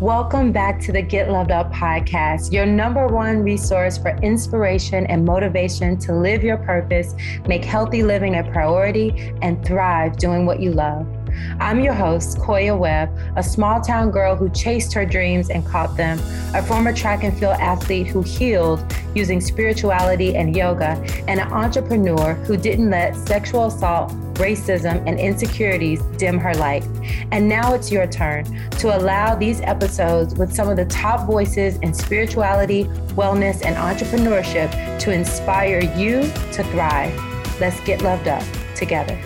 Welcome back to the Get Loved Up podcast, your number one resource for inspiration and motivation to live your purpose, make healthy living a priority, and thrive doing what you love. I'm your host, Koya Webb, a small town girl who chased her dreams and caught them, a former track and field athlete who healed using spirituality and yoga, and an entrepreneur who didn't let sexual assault, racism, and insecurities dim her light. And now it's your turn to allow these episodes with some of the top voices in spirituality, wellness, and entrepreneurship to inspire you to thrive. Let's get loved up together.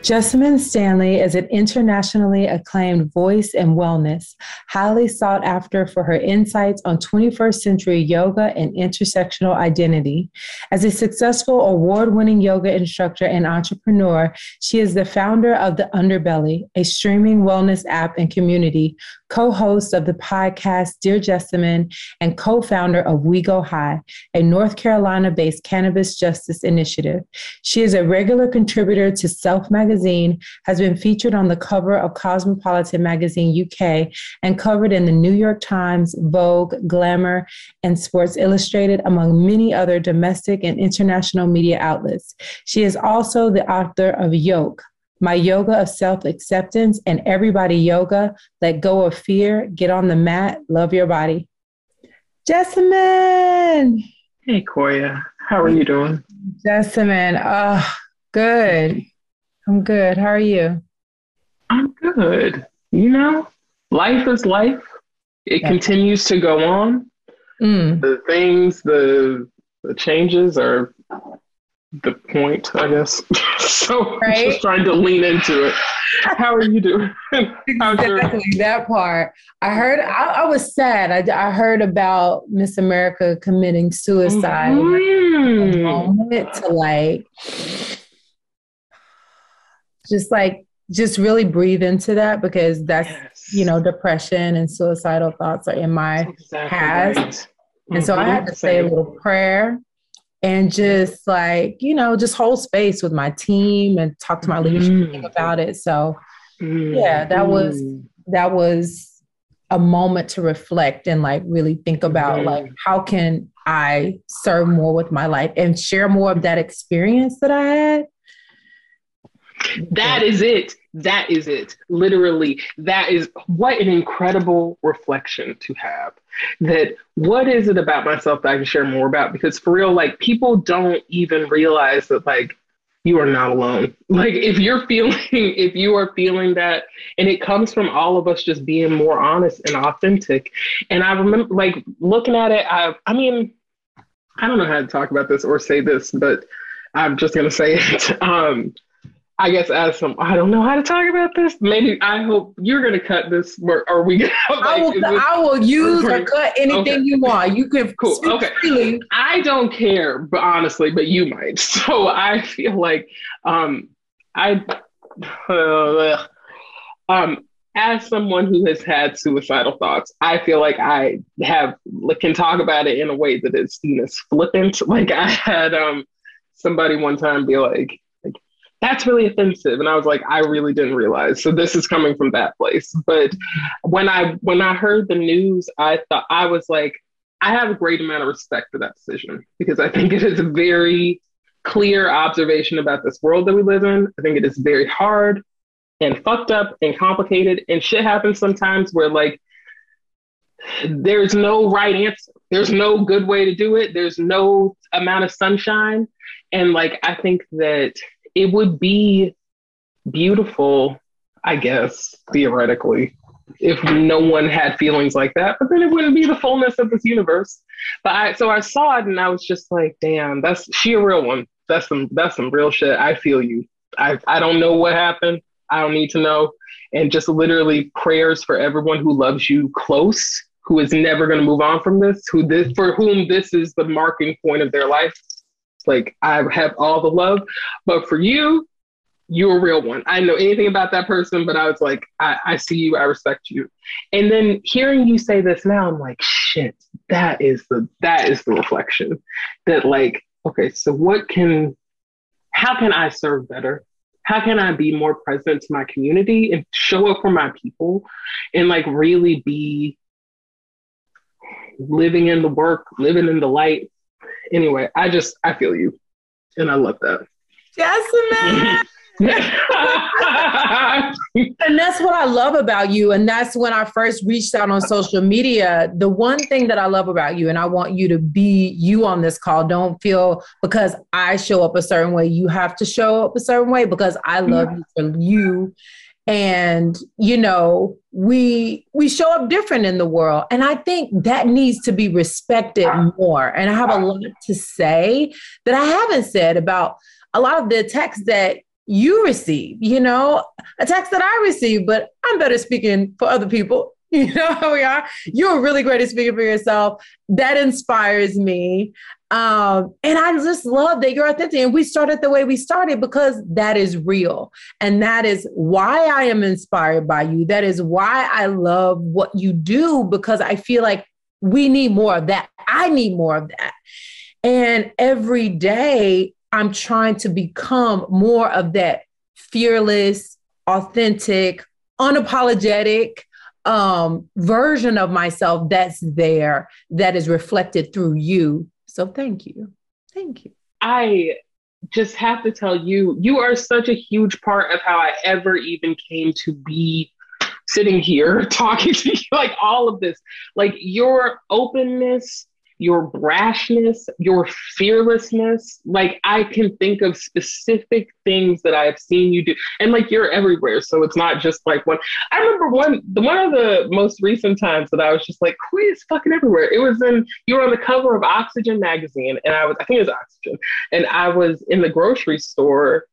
Jessamyn Stanley is an internationally acclaimed voice and wellness, highly sought after for her insights on 21st century yoga and intersectional identity. As a successful award winning yoga instructor and entrepreneur, she is the founder of The Underbelly, a streaming wellness app and community, co host of the podcast Dear Jessamyn, and co founder of We Go High, a North Carolina based cannabis justice initiative. She is a regular contributor to Self Magazine magazine has been featured on the cover of Cosmopolitan magazine UK and covered in the New York Times, Vogue, Glamour, and Sports Illustrated, among many other domestic and international media outlets. She is also the author of Yoke, my yoga of self acceptance and everybody yoga. Let go of fear, get on the mat, love your body. Jessamyn. Hey, Koya. How are you doing? Jessamyn. Oh, good. I'm good. How are you? I'm good. You know, life is life. It yeah. continues to go on. Mm. The things, the the changes are the point, I guess. so right? I'm just trying to lean into it. How are you doing? exactly that part. I heard. I, I was sad. I, I, heard about Miss America committing suicide. Mm-hmm. moment to like just like just really breathe into that because that's yes. you know depression and suicidal thoughts are in my exactly past right. and mm-hmm. so i had to say a little prayer and just like you know just hold space with my team and talk to my leadership mm. team about it so mm. yeah that was that was a moment to reflect and like really think about mm. like how can i serve more with my life and share more of that experience that i had that is it. That is it. Literally, that is what an incredible reflection to have. That what is it about myself that I can share more about? Because for real, like people don't even realize that like you are not alone. Like if you're feeling, if you are feeling that, and it comes from all of us just being more honest and authentic. And I remember like looking at it, I I mean, I don't know how to talk about this or say this, but I'm just gonna say it. Um, I guess as some I don't know how to talk about this. Maybe I hope you're gonna cut this. Or are we? Gonna, like, I will. I will use or cut anything okay. you want. You can cool. Okay. Freely. I don't care, but honestly, but you might. So I feel like um I uh, um as someone who has had suicidal thoughts, I feel like I have can talk about it in a way that is seen as flippant. Like I had um somebody one time be like that's really offensive. And i was like i really didn't realize. So this is coming from that place. But when i when i heard the news i thought i was like i have a great amount of respect for that decision because i think it is a very clear observation about this world that we live in. I think it is very hard and fucked up and complicated. And shit happens sometimes where like there's no right answer. There's no good way to do it. There's no amount of sunshine. And like i think that it would be beautiful, I guess, theoretically, if no one had feelings like that, but then it wouldn't be the fullness of this universe. But I so I saw it and I was just like, damn, that's she a real one. That's some that's some real shit. I feel you. I, I don't know what happened. I don't need to know. And just literally prayers for everyone who loves you close, who is never gonna move on from this, who this for whom this is the marking point of their life. Like I have all the love, but for you, you're a real one. I know anything about that person, but I was like, I, I see you, I respect you. And then hearing you say this now, I'm like, shit, that is the that is the reflection. That like, okay, so what can how can I serve better? how can I be more present to my community and show up for my people and like really be living in the work, living in the light. Anyway, I just, I feel you. And I love that. Yes, and that's what I love about you. And that's when I first reached out on social media. The one thing that I love about you, and I want you to be you on this call, don't feel because I show up a certain way, you have to show up a certain way because I love you for you. And you know, we we show up different in the world. And I think that needs to be respected more. And I have a lot to say that I haven't said about a lot of the texts that you receive, you know, a text that I receive, but I'm better speaking for other people. You know how we are. You're really great at speaking for yourself. That inspires me. Um, and I just love that you're authentic. And we started the way we started because that is real. And that is why I am inspired by you. That is why I love what you do because I feel like we need more of that. I need more of that. And every day I'm trying to become more of that fearless, authentic, unapologetic um, version of myself that's there, that is reflected through you. So thank you. Thank you. I just have to tell you, you are such a huge part of how I ever even came to be sitting here talking to you, like all of this. Like your openness your brashness, your fearlessness. Like I can think of specific things that I've seen you do. And like you're everywhere. So it's not just like one. I remember one the one of the most recent times that I was just like, who is fucking everywhere? It was in you were on the cover of Oxygen magazine and I was I think it was Oxygen. And I was in the grocery store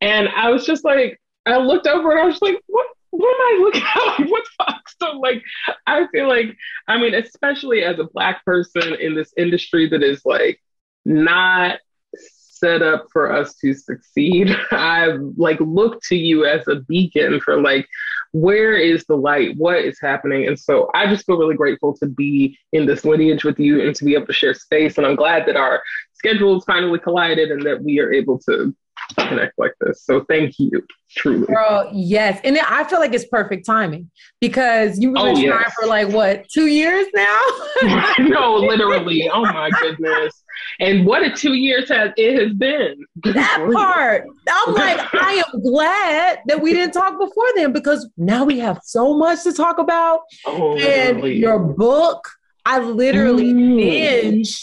and I was just like I looked over and I was like, what what am I looking at? what the fuck? So like I feel like I mean, especially as a black person in this industry that is like not set up for us to succeed. I've like look to you as a beacon for like where is the light? What is happening? And so I just feel really grateful to be in this lineage with you and to be able to share space. And I'm glad that our schedules finally collided and that we are able to connect like this. So thank you, truly. Girl, yes. And I feel like it's perfect timing because you've been oh, trying yes. for like what, two years now? no, literally. Oh my goodness. And what a two years has it has been. that part. I'm like, I am glad that we didn't talk before then because now we have so much to talk about. Oh, and literally. your book, I literally mm. binged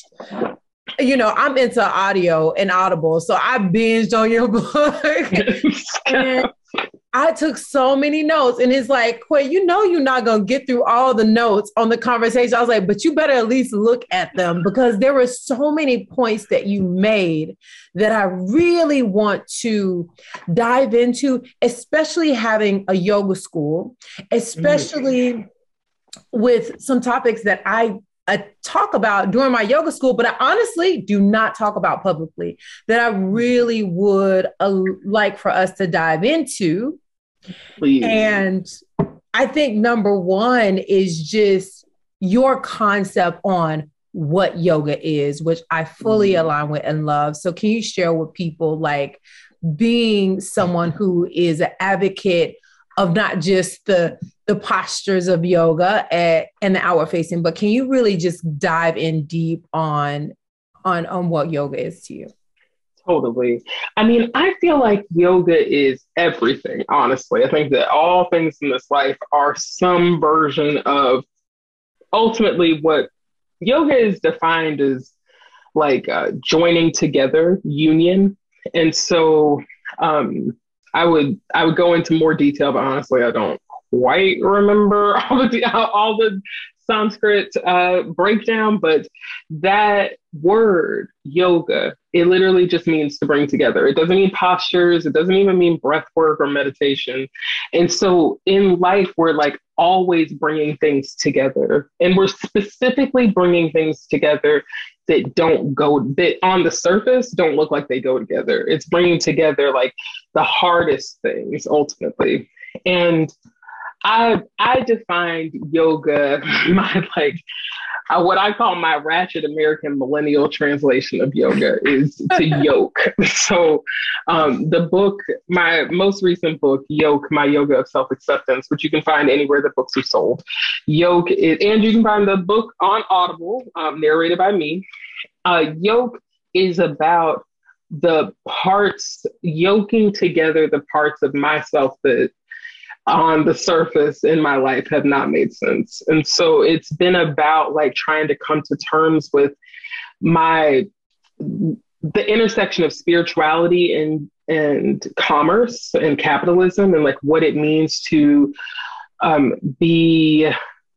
you know, I'm into audio and audible. So I binged on your book. and I took so many notes. And it's like, wait, you know you're not gonna get through all the notes on the conversation. I was like, but you better at least look at them because there were so many points that you made that I really want to dive into, especially having a yoga school, especially mm. with some topics that I I talk about during my yoga school, but I honestly do not talk about publicly that I really would uh, like for us to dive into. Please. And I think number one is just your concept on what yoga is, which I fully mm. align with and love. So, can you share with people like being someone who is an advocate of not just the the postures of yoga at, and the outward facing, but can you really just dive in deep on on on what yoga is to you? Totally. I mean, I feel like yoga is everything, honestly. I think that all things in this life are some version of ultimately what yoga is defined as like uh, joining together, union. And so um, I would I would go into more detail, but honestly, I don't quite remember all the all the Sanskrit uh, breakdown, but that word yoga, it literally just means to bring together. It doesn't mean postures. It doesn't even mean breath work or meditation. And so in life, we're like always bringing things together, and we're specifically bringing things together that don't go that on the surface don't look like they go together. It's bringing together like the hardest things ultimately. And I I defined yoga my like uh, what I call my ratchet American millennial translation of yoga is to yoke. So, um, the book, my most recent book, Yoke, My Yoga of Self Acceptance, which you can find anywhere the books are sold. Yoke, is, and you can find the book on Audible, um, narrated by me. Uh, yoke is about the parts, yoking together the parts of myself that on the surface in my life have not made sense. And so it's been about like trying to come to terms with my the intersection of spirituality and and commerce and capitalism and like what it means to um, be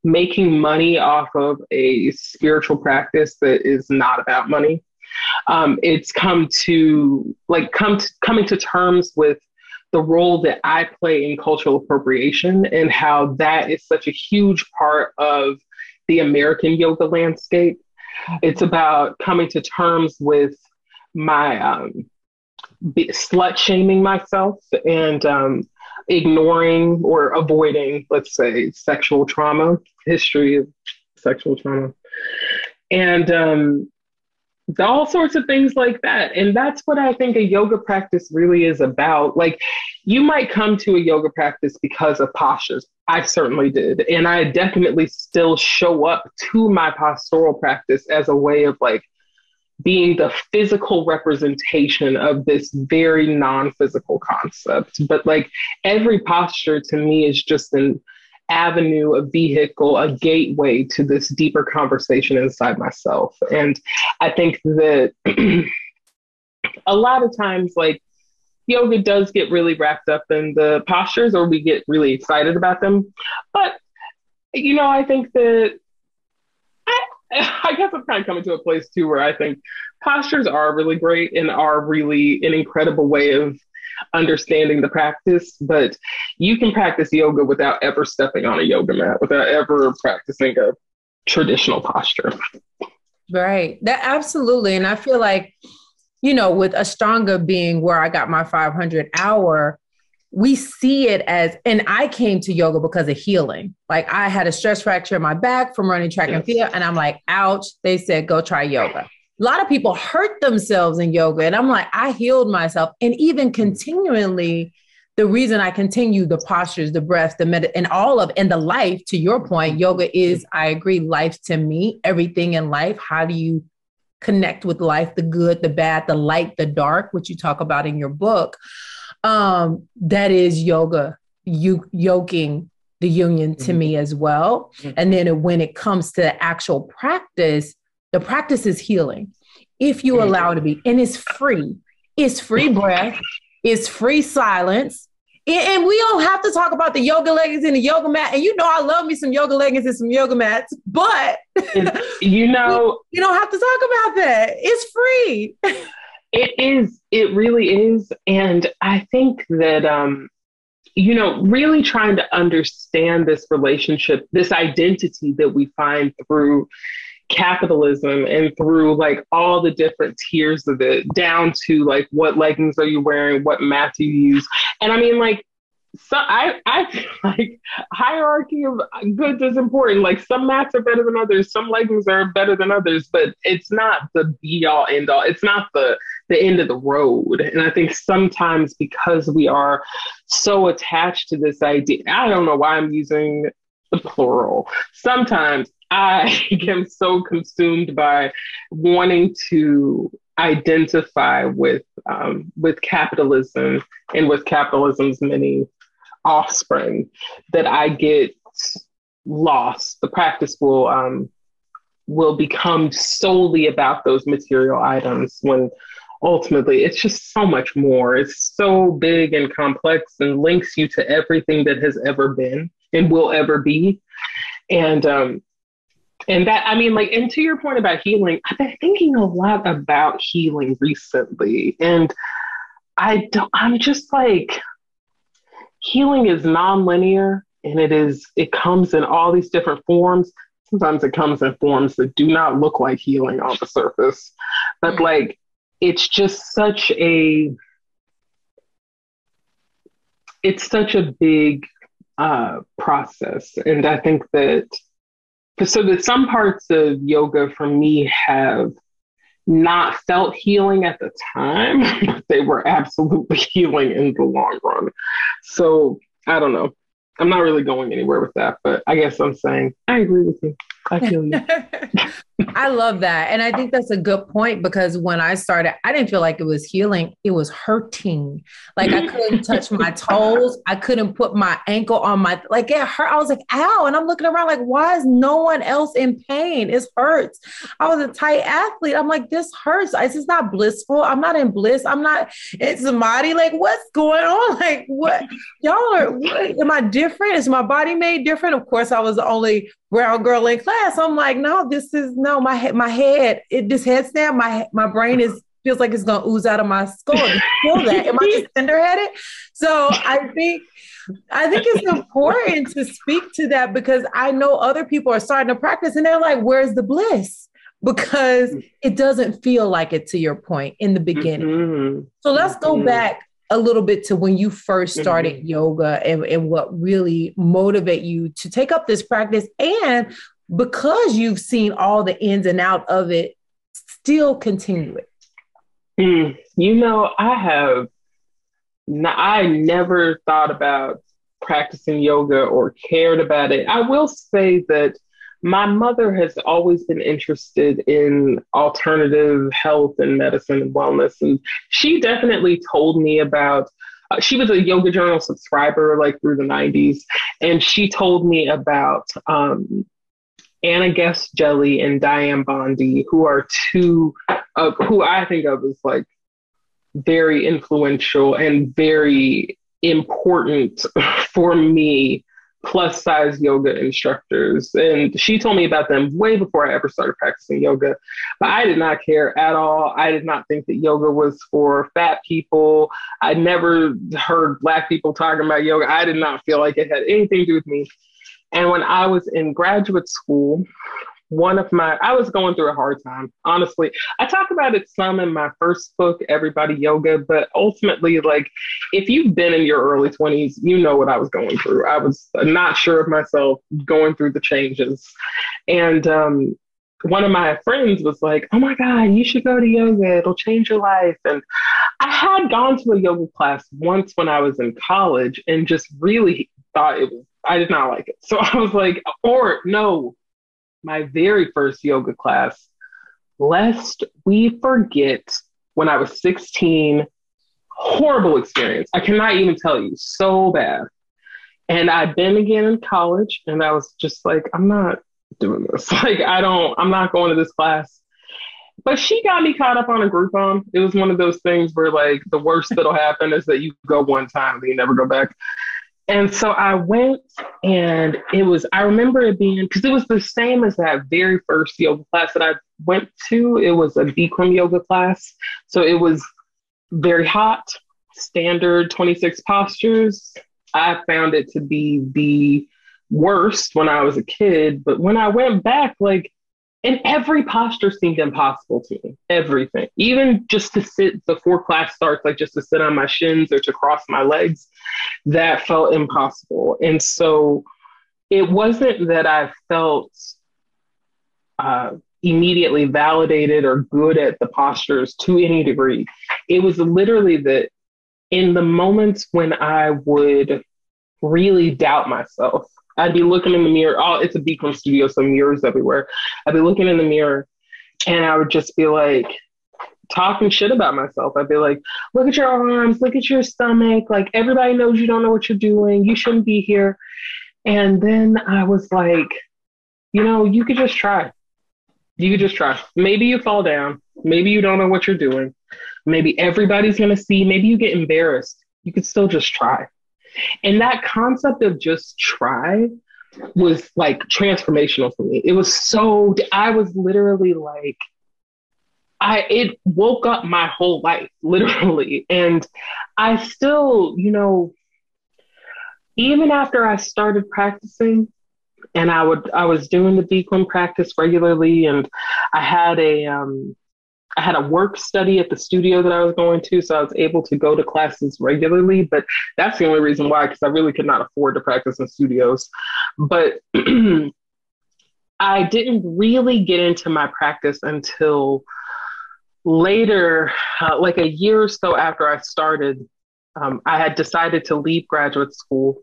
making money off of a spiritual practice that is not about money. Um, it's come to like come to, coming to terms with the role that I play in cultural appropriation and how that is such a huge part of the American yoga landscape. It's about coming to terms with my um, slut shaming myself and um, ignoring or avoiding, let's say, sexual trauma, history of sexual trauma. And um, all sorts of things like that. And that's what I think a yoga practice really is about. Like, you might come to a yoga practice because of postures. I certainly did. And I definitely still show up to my postural practice as a way of like being the physical representation of this very non physical concept. But like, every posture to me is just an avenue, a vehicle, a gateway to this deeper conversation inside myself. And I think that a lot of times, like, yoga does get really wrapped up in the postures or we get really excited about them. But, you know, I think that I, guess I'm kind of coming to a place too where I think postures are really great and are really an incredible way of understanding the practice, but you can practice yoga without ever stepping on a yoga mat, without ever practicing a traditional posture. Right. That absolutely. And I feel like, you know, with Ashtanga being where I got my 500 hour, we see it as, and I came to yoga because of healing. Like I had a stress fracture in my back from running track yes. and field, and I'm like, ouch. They said, go try yoga a lot of people hurt themselves in yoga. And I'm like, I healed myself. And even mm-hmm. continually, the reason I continue the postures, the breath, the med, and all of, and the life, to your point, yoga is, I agree, life to me, everything in life. How do you connect with life, the good, the bad, the light, the dark, which you talk about in your book? Um, that is yoga, you yoking the union to mm-hmm. me as well. Mm-hmm. And then when it comes to the actual practice, the practice is healing if you mm-hmm. allow it to be, and it's free. It's free breath, it's free silence. And we don't have to talk about the yoga leggings and the yoga mat. And you know, I love me some yoga leggings and some yoga mats, but you know, you don't have to talk about that. It's free. it is. It really is. And I think that, um, you know, really trying to understand this relationship, this identity that we find through capitalism and through like all the different tiers of it down to like what leggings are you wearing what mat do you use and i mean like so I I like hierarchy of goods is important. Like some mats are better than others, some leggings are better than others, but it's not the be all end all. It's not the the end of the road. And I think sometimes because we are so attached to this idea, I don't know why I'm using the plural. Sometimes I am so consumed by wanting to identify with um, with capitalism and with capitalism's many offspring that I get lost. The practice will um, will become solely about those material items when ultimately it's just so much more. It's so big and complex and links you to everything that has ever been and will ever be. And um, and that I mean, like, and to your point about healing, I've been thinking a lot about healing recently, and I don't. I'm just like, healing is nonlinear, and it is. It comes in all these different forms. Sometimes it comes in forms that do not look like healing on the surface, but mm-hmm. like, it's just such a. It's such a big uh, process. And I think that so that some parts of yoga for me have not felt healing at the time, but they were absolutely healing in the long run. So I don't know. I'm not really going anywhere with that, but I guess I'm saying I agree with you. I feel you. I love that. And I think that's a good point because when I started, I didn't feel like it was healing, it was hurting. Like I couldn't touch my toes, I couldn't put my ankle on my like it hurt. I was like, ow. And I'm looking around like, why is no one else in pain? It hurts. I was a tight athlete. I'm like, this hurts. This is not blissful. I'm not in bliss. I'm not it's Samadhi. Like, what's going on? Like, what y'all are what, am I different? Is my body made different? Of course, I was the only brown girl in class. I'm like, no, this is no, my head, my head, it this head snap, my my brain is feels like it's gonna ooze out of my skull. feel that? Am I just tender-headed? So I think I think it's important to speak to that because I know other people are starting to practice and they're like, where's the bliss? Because it doesn't feel like it to your point in the beginning. Mm-hmm. So let's go mm-hmm. back a little bit to when you first mm-hmm. started mm-hmm. yoga and, and what really motivate you to take up this practice and because you've seen all the ins and out of it still continue it mm, you know i have i never thought about practicing yoga or cared about it i will say that my mother has always been interested in alternative health and medicine and wellness. And she definitely told me about, uh, she was a Yoga Journal subscriber like through the 90s. And she told me about um, Anna Guest Jelley and Dianne Bondy, who are two, uh, who I think of as like very influential and very important for me plus size yoga instructors. And she told me about them way before I ever started practicing yoga. But I did not care at all. I did not think that yoga was for fat people. I never heard Black people talking about yoga. I did not feel like it had anything to do with me. And when I was in graduate school, one of my i was going through a hard time honestly. I talk about it some in my first book everybody yoga but ultimately like if you've been in your early 20s you know what i was going through. I was not sure of myself going through the changes. And um, one of my friends was like oh my god you should go to yoga. It'll change your life. And i had gone to a yoga class once when i was in college and just really thought it was i did not like it. So i was like or no my very first yoga class, lest we forget when I was 16, horrible experience. I cannot even tell you, so bad. And I'd been again in college, and I was just like, I'm not doing this. Like, I don't, I'm not going to this class. But she got me caught up on a Groupon. It was one of those things where, like, the worst that'll happen is that you go one time and you never go back. And so I went and it was, I remember it being, because it was the same as that very first yoga class that I went to. It was a Bikram yoga class. So it was very hot, standard 26 postures. I found it to be the worst when I was a kid. But when I went back, like, and every posture seemed impossible to me. Everything, even just to sit before class starts, like just to sit on my shins or to cross my legs, that felt impossible. And so it wasn't that I felt uh, immediately validated or good at the postures to any degree. It was literally that in the moments when I would really doubt myself, I'd be looking in the mirror. Oh, it's a Bikram studio, so mirrors everywhere. I'd be looking in the mirror and I would just be like talking shit about myself. I'd be like, look at your arms, look at your stomach. Like everybody knows you don't know what you're doing. You shouldn't be here. And then I was like, you know, you could just try. You could just try. Maybe you fall down. Maybe you don't know what you're doing. Maybe everybody's going to see. Maybe you get embarrassed. You could still just try. And that concept of just try was like transformational for me. It was so, I was literally like, I, it woke up my whole life, literally. And I still, you know, even after I started practicing, and I would I was doing the Bikram practice regularly, and I had a um, I had a work study at the studio that I was going to, so I was able to go to classes regularly. But that's the only reason why, because I really could not afford to practice in studios. But I didn't really get into my practice until later, uh, like a year or so after I started. Um, I had decided to leave graduate school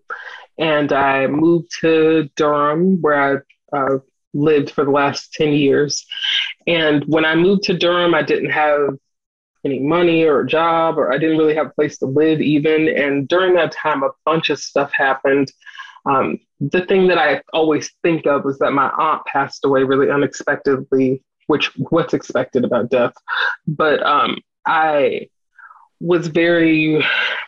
and I moved to Durham, where I uh, lived for the last 10 years. And when I moved to Durham, I didn't have any money or a job, or I didn't really have a place to live even. And during that time, a bunch of stuff happened. Um, the thing that I always think of was that my aunt passed away really unexpectedly, which what's expected about death. But um, I was very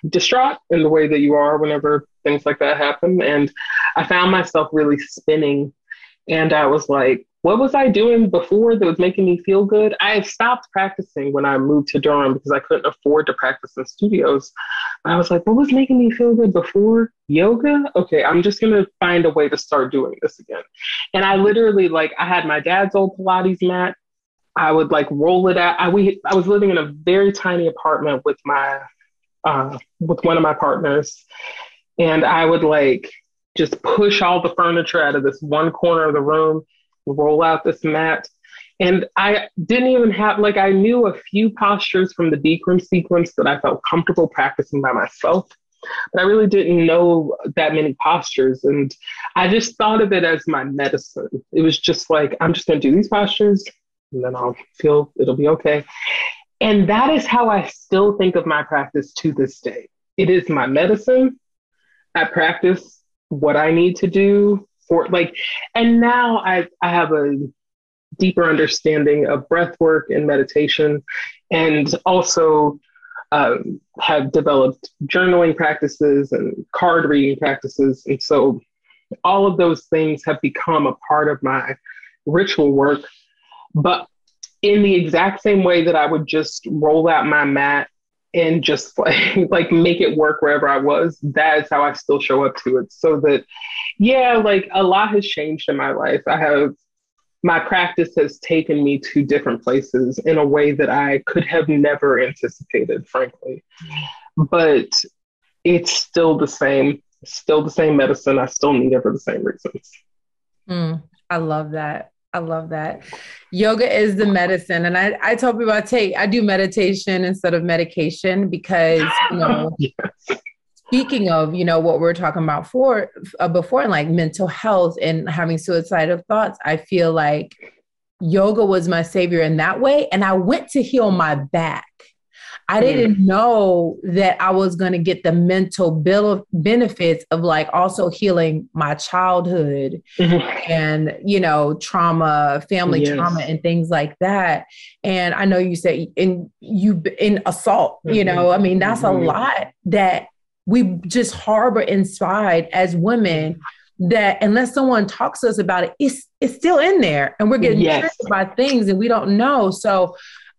distraught in the way that you are whenever things like that happen. And I found myself really spinning. And I was like, what was I doing before that was making me feel good? I stopped practicing when I moved to Durham because I couldn't afford to practice in studios. But I was like, what was making me feel good before? Yoga? Okay, I'm just to find a way to start doing this again. And I literally, like, I had my dad's old Pilates mat. I would like roll it out. I, we, I was living in a very tiny apartment with my, uh, with one of my partners. And I would like just push all the furniture out of this one corner of the room, roll out this mat. And I didn't even have, like, I knew a few postures from the Bikram sequence that I felt comfortable practicing by myself, but I really didn't know that many postures. And I just thought of it as my medicine. It was just like, I'm just going to do these postures and then I'll feel it'll be okay. And that is how I still think of my practice to this day. It is my medicine. I practice what I need to do for like, and now I, I have a deeper understanding of breath work and meditation, and also um, have developed journaling practices and card reading practices. And so all of those things have become a part of my ritual work. But in the exact same way that I would just roll out my mat and just like like make it work wherever I was. That is how I still show up to it. So that yeah, like a lot has changed in my life. I have my practice has taken me to different places in a way that I could have never anticipated, frankly. But it's still the same, still the same medicine. I still need it for the same reasons. Mm, I love that. I love that. Yoga is the medicine. And I, I tell people I take, I do meditation instead of medication because, you know, yes. speaking of, you know, what we are talking about for uh, before, like mental health and having suicidal thoughts, I feel like yoga was my savior in that way. And I went to heal my back. I didn't know that I was going to get the mental bill benefits of like also healing my childhood mm-hmm. and, you know, trauma, family yes. trauma, and things like that. And I know you said in you in assault, mm-hmm. you know, I mean, that's mm-hmm. a lot that we just harbor inside as women that unless someone talks to us about it, it's it's still in there and we're getting yes. triggered by things and we don't know. So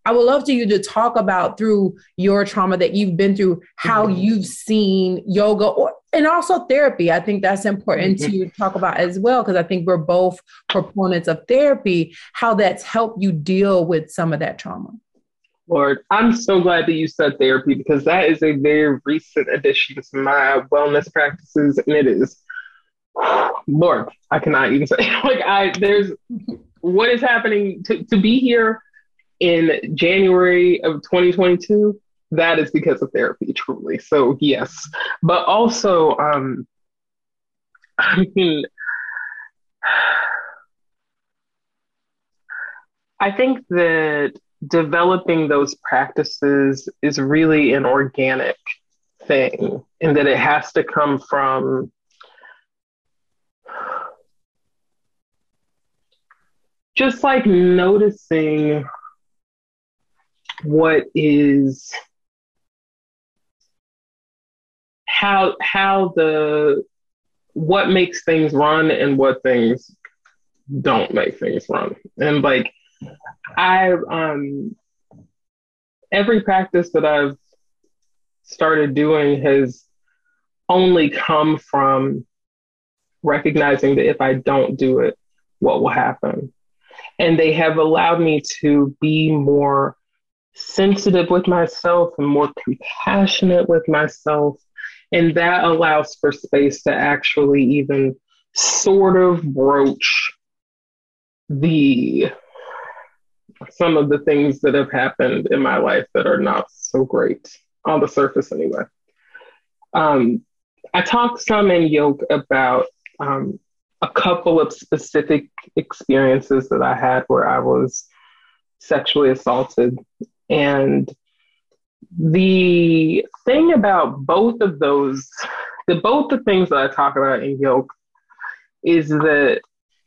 I would love to you to talk about through your trauma that you've been through, how mm-hmm. you've seen yoga or and also therapy. I think that's important mm-hmm. to talk about as well because I think we're both proponents of therapy, how that's helped you deal with some of that trauma. Lord, I'm so glad that you said therapy because that is a very recent addition to my wellness practices, and it is, Lord, I cannot even say like I there's what is happening to to be here in January of 2022, that is because of therapy, truly. So, yes. But also, um, I mean, I think that developing those practices is really an organic thing, and that it has to come from just like noticing what is how how the what makes things run and what things don't make things run. And like i um every practice that i've started doing has only come from recognizing that if i don't do it what will happen. And they have allowed me to be more sensitive with myself and more compassionate with myself. And that allows for space to actually even sort of broach the some of the things that have happened in my life that are not so great on the surface anyway. Um, I talked some in Yoke about um, a couple of specific experiences that I had where I was sexually assaulted. And the thing about both of those, the both the things that I talk about in Yoke is that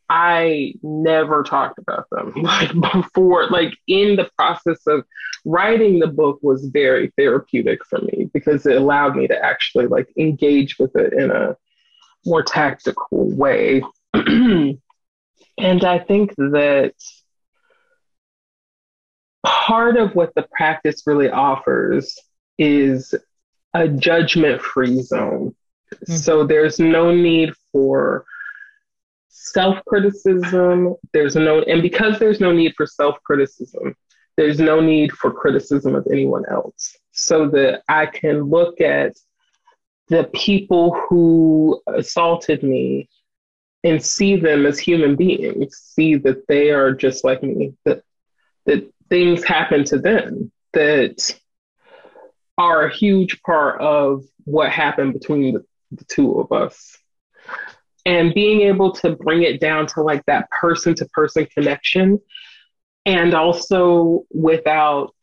I never talked about them like before, like in the process of writing the book was very therapeutic for me because it allowed me to actually like engage with it in a more tactical way. and I think that part of what the practice really offers is a judgment free zone. Mm-hmm. So there's no need for self criticism. There's no, and because there's no need for self criticism, there's no need for criticism of anyone else. So that I can look at the people who assaulted me and see them as human beings, see that they are just like me, that that things happen to them that are a huge part of what happened between the, the two of us. And being able to bring it down to like that person to person connection and also without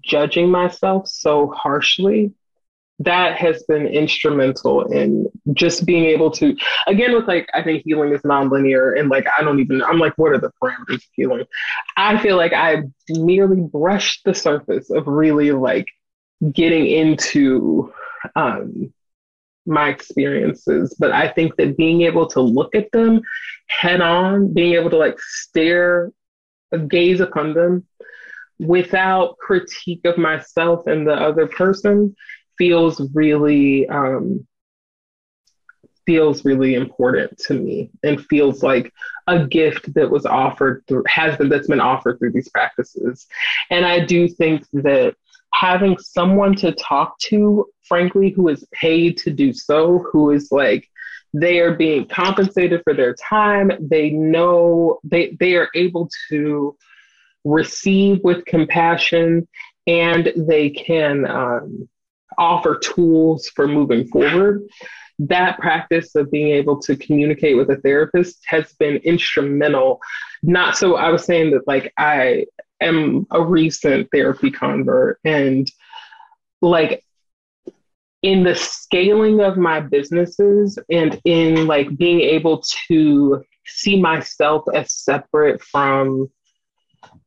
judging myself so harshly that has been instrumental in just being able to again with like i think healing is nonlinear and like i don't even i'm like what are the parameters of healing? I feel like i merely brushed the surface of really like getting into um my experiences but i think that being able to look at them head on being able to like stare gaze upon them without critique of myself and the other person feels really um, feels really important to me and feels like a gift that was offered through has been that's been offered through these practices. And i do think that having someone to talk to frankly who is paid to do so who is like they are being compensated for their time they know they they are able to receive with compassion and they can um, offer tools for moving forward. That practice of being able to communicate with a therapist has been instrumental. Not so I was saying that like I am a recent therapy convert and like in the scaling of my businesses and in like being able to see myself as separate from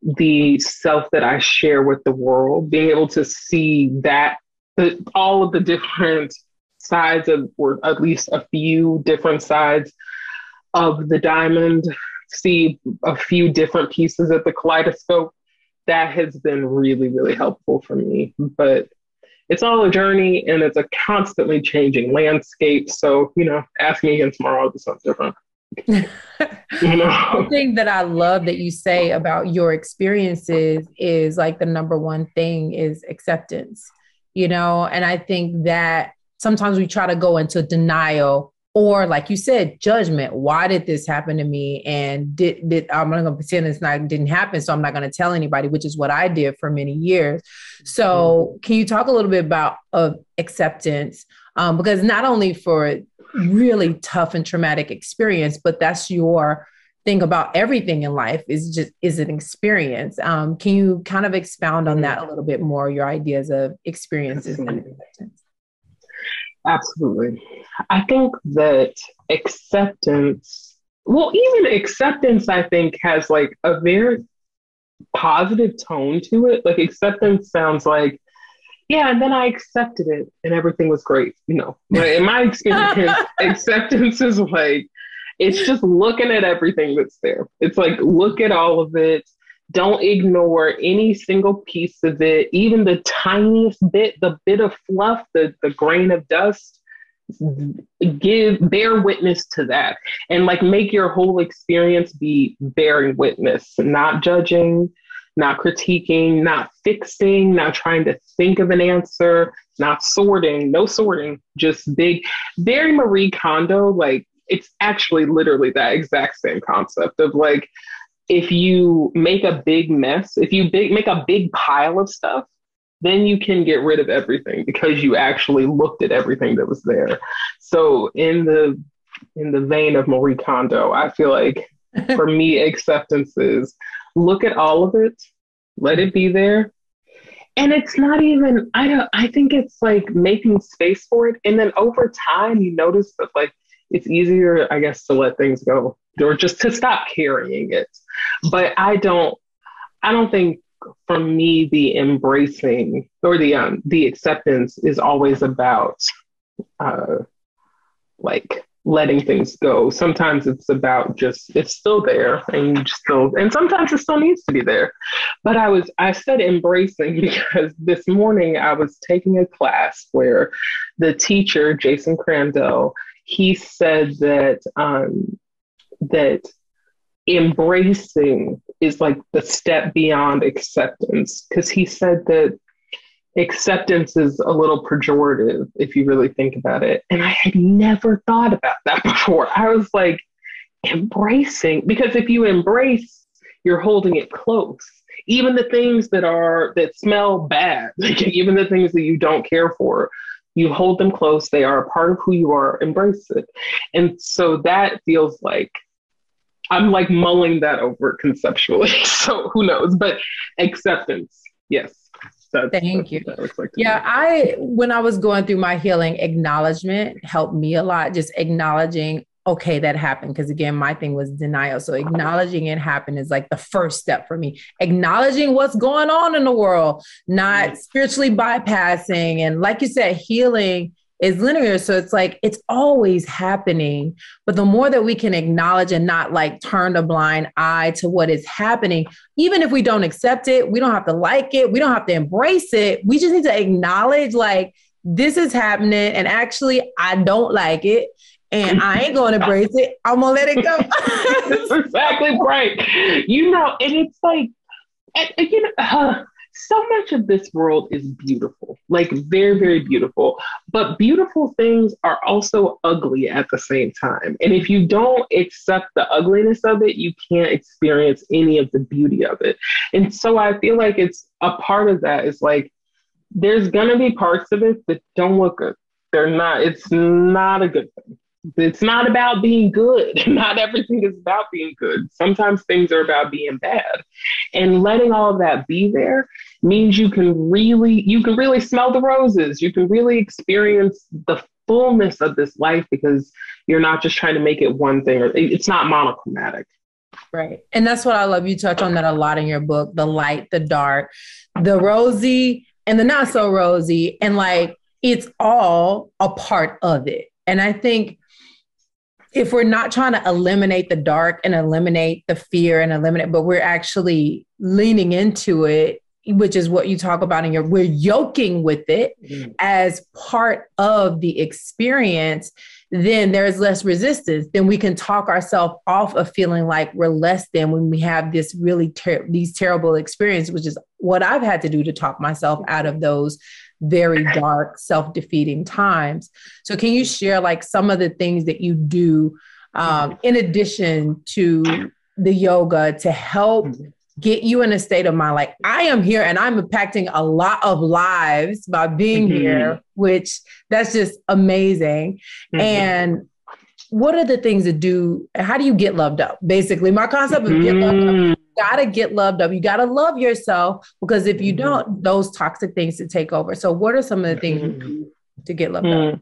the self that I share with the world, being able to see that the, all of the different sides of, or at least a few different sides of the diamond, see a few different pieces of the kaleidoscope. That has been really, really helpful for me. But it's all a journey and it's a constantly changing landscape. So, you know, ask me again tomorrow, I'll do something different. you know? One thing that I love that you say about your experiences is like the number one thing is acceptance you know, and I think that sometimes we try to go into denial or like you said, judgment. Why did this happen to me? And did, did I'm not gonna pretend it's not didn't happen, so I'm not gonna tell anybody, which is what I did for many years. So mm-hmm. can you talk a little bit about of acceptance? Um, because not only for a really tough and traumatic experience, but that's your thing about everything in life is just is an experience. Um, can you kind of expound on that a little bit more? Your ideas of experiences Absolutely. and acceptance. Absolutely, I think that acceptance. Well, even acceptance, I think, has like a very positive tone to it. Like acceptance sounds like yeah, and then I accepted it and everything was great. You know, But in my experience, acceptance is like it's just looking at everything that's there. It's like, look at all of it. Don't ignore any single piece of it, even the tiniest bit, the bit of fluff, the, the grain of dust. Give bear witness to that and like make your whole experience be bearing witness, not judging, not critiquing, not fixing, not trying to think of an answer, not sorting, no sorting, just big, very Marie Kondo, like it's actually literally that exact same concept of like, if you make a big mess, if you big, make a big pile of stuff, then you can get rid of everything because you actually looked at everything that was there. So in the in the vein of Marie Kondo, I feel like for me acceptance is look at all of it, let it be there. And it's not even I don't I think it's like making space for it. And then over time you notice that like it's easier, I guess, to let things go or just to stop carrying it. But I don't I don't think for me the embracing or the um the acceptance is always about uh like letting things go. Sometimes it's about just it's still there and you still and sometimes it still needs to be there. But I was I said embracing because this morning I was taking a class where the teacher, Jason Crandell, he said that um that embracing is like the step beyond acceptance because he said that acceptance is a little pejorative if you really think about it. And I had never thought about that before. I was like, embracing, because if you embrace, you're holding it close. Even the things that are that smell bad, like even the things that you don't care for, you hold them close. They are a part of who you are. Embrace it. And so that feels like I'm like mulling that over conceptually. So who knows? But acceptance, yes that's, Thank that's you. yeah, I when I was going through my healing, acknowledgement helped me a lot. Just acknowledging, okay, that happened. Because again, my thing was denial. So acknowledging it happened is like the first step for me. Acknowledging what's going on in the world, not spiritually bypassing, and like you said, healing is linear. So it's like it's always happening. But the more that we can acknowledge and not like turn a blind eye to what is happening, even if we don't accept it, we don't have to like it, we don't have to embrace it. We just need to acknowledge like this is happening. And actually, I don't like it. And I ain't going to embrace it. I'm to let it go. That's exactly right. You know, and it's like, you know, uh, so much of this world is beautiful, like very, very beautiful. But beautiful things are also ugly at the same time. And if you don't accept the ugliness of it, you can't experience any of the beauty of it. And so I feel like it's a part of that is like, there's to be parts of it that don't look good. They're not, it's not a good thing. It's not about being good. Not everything is about being good. Sometimes things are about being bad. And letting all of that be there means you can really you can really smell the roses. You can really experience the fullness of this life because you're not just trying to make it one thing or it's not monochromatic. Right. And that's what I love. You touch on that a lot in your book, the light, the dark, the rosy and the not so rosy and like it's all a part of it. And I think if we're not trying to eliminate the dark and eliminate the fear and eliminate, but we're actually leaning into it, which is what you talk about in your, we're yoking with it mm-hmm. as part of the experience, then there's less resistance. Then we can talk ourselves off of feeling like we're less than when we have this really ter- these terrible experience, which is what I've had to do to talk myself out of those very dark, self defeating times. So, can you share like some of the things that you do um, in addition to the yoga to help? Get you in a state of mind like I am here and I'm impacting a lot of lives by being mm-hmm. here, which that's just amazing. Mm-hmm. And what are the things that do how do you get loved up basically my concept of get loved up mm. you gotta get loved up you gotta love yourself because if you mm-hmm. don't those toxic things to take over so what are some of the things mm-hmm. to get loved mm. up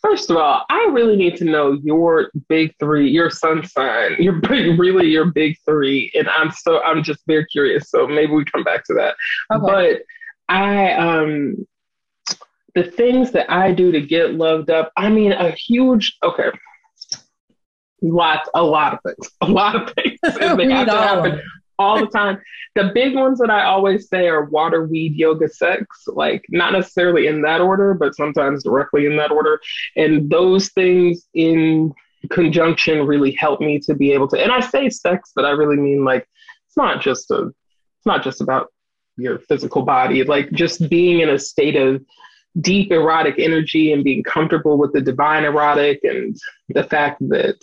First of all, I really need to know your big three, your sun sign, your big, really your big three, and I'm so I'm just very curious. So maybe we come back to that. Okay. But I um the things that I do to get loved up. I mean, a huge okay. Lots, a lot of things, a lot of things. they have to happen all the time. The big ones that I always say are water, weed, yoga, sex, like not necessarily in that order, but sometimes directly in that order. And those things in conjunction really help me to be able to, and I say sex, but I really mean like, it's not just a it's not just about your physical body, like just being in a state of deep erotic energy and being comfortable with the divine erotic and the fact that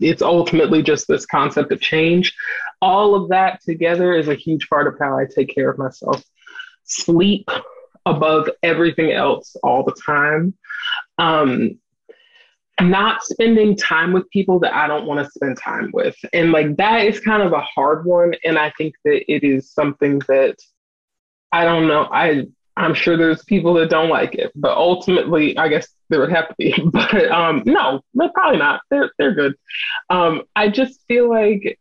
it's ultimately just this concept of change. All of that together is a huge part of how I take care of myself. Sleep above everything else all the time. Um, not spending time with people that I don't want to spend time with. And like that is kind of a hard one. And I think that it is something that I don't know. I I'm sure there's people that don't like it, but ultimately, I guess there would have to be. But um, no, they're probably not. They're they're good. Um, I just feel like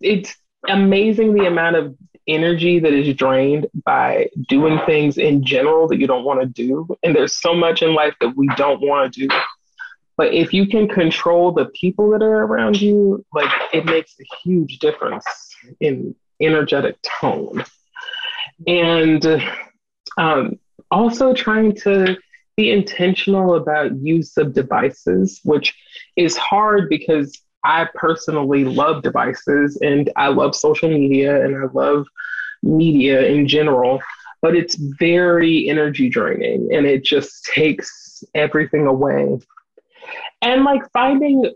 it's amazing the amount of energy that is drained by doing things in general that you don't want to do. And there's so much in life that we don't want to do. But if you can control the people that are around you, like it makes a huge difference in energetic tone and um, also trying to be intentional about use of devices, which is hard because I personally love devices and I love social media and I love media in general, but it's very energy draining and it just takes everything away. And like finding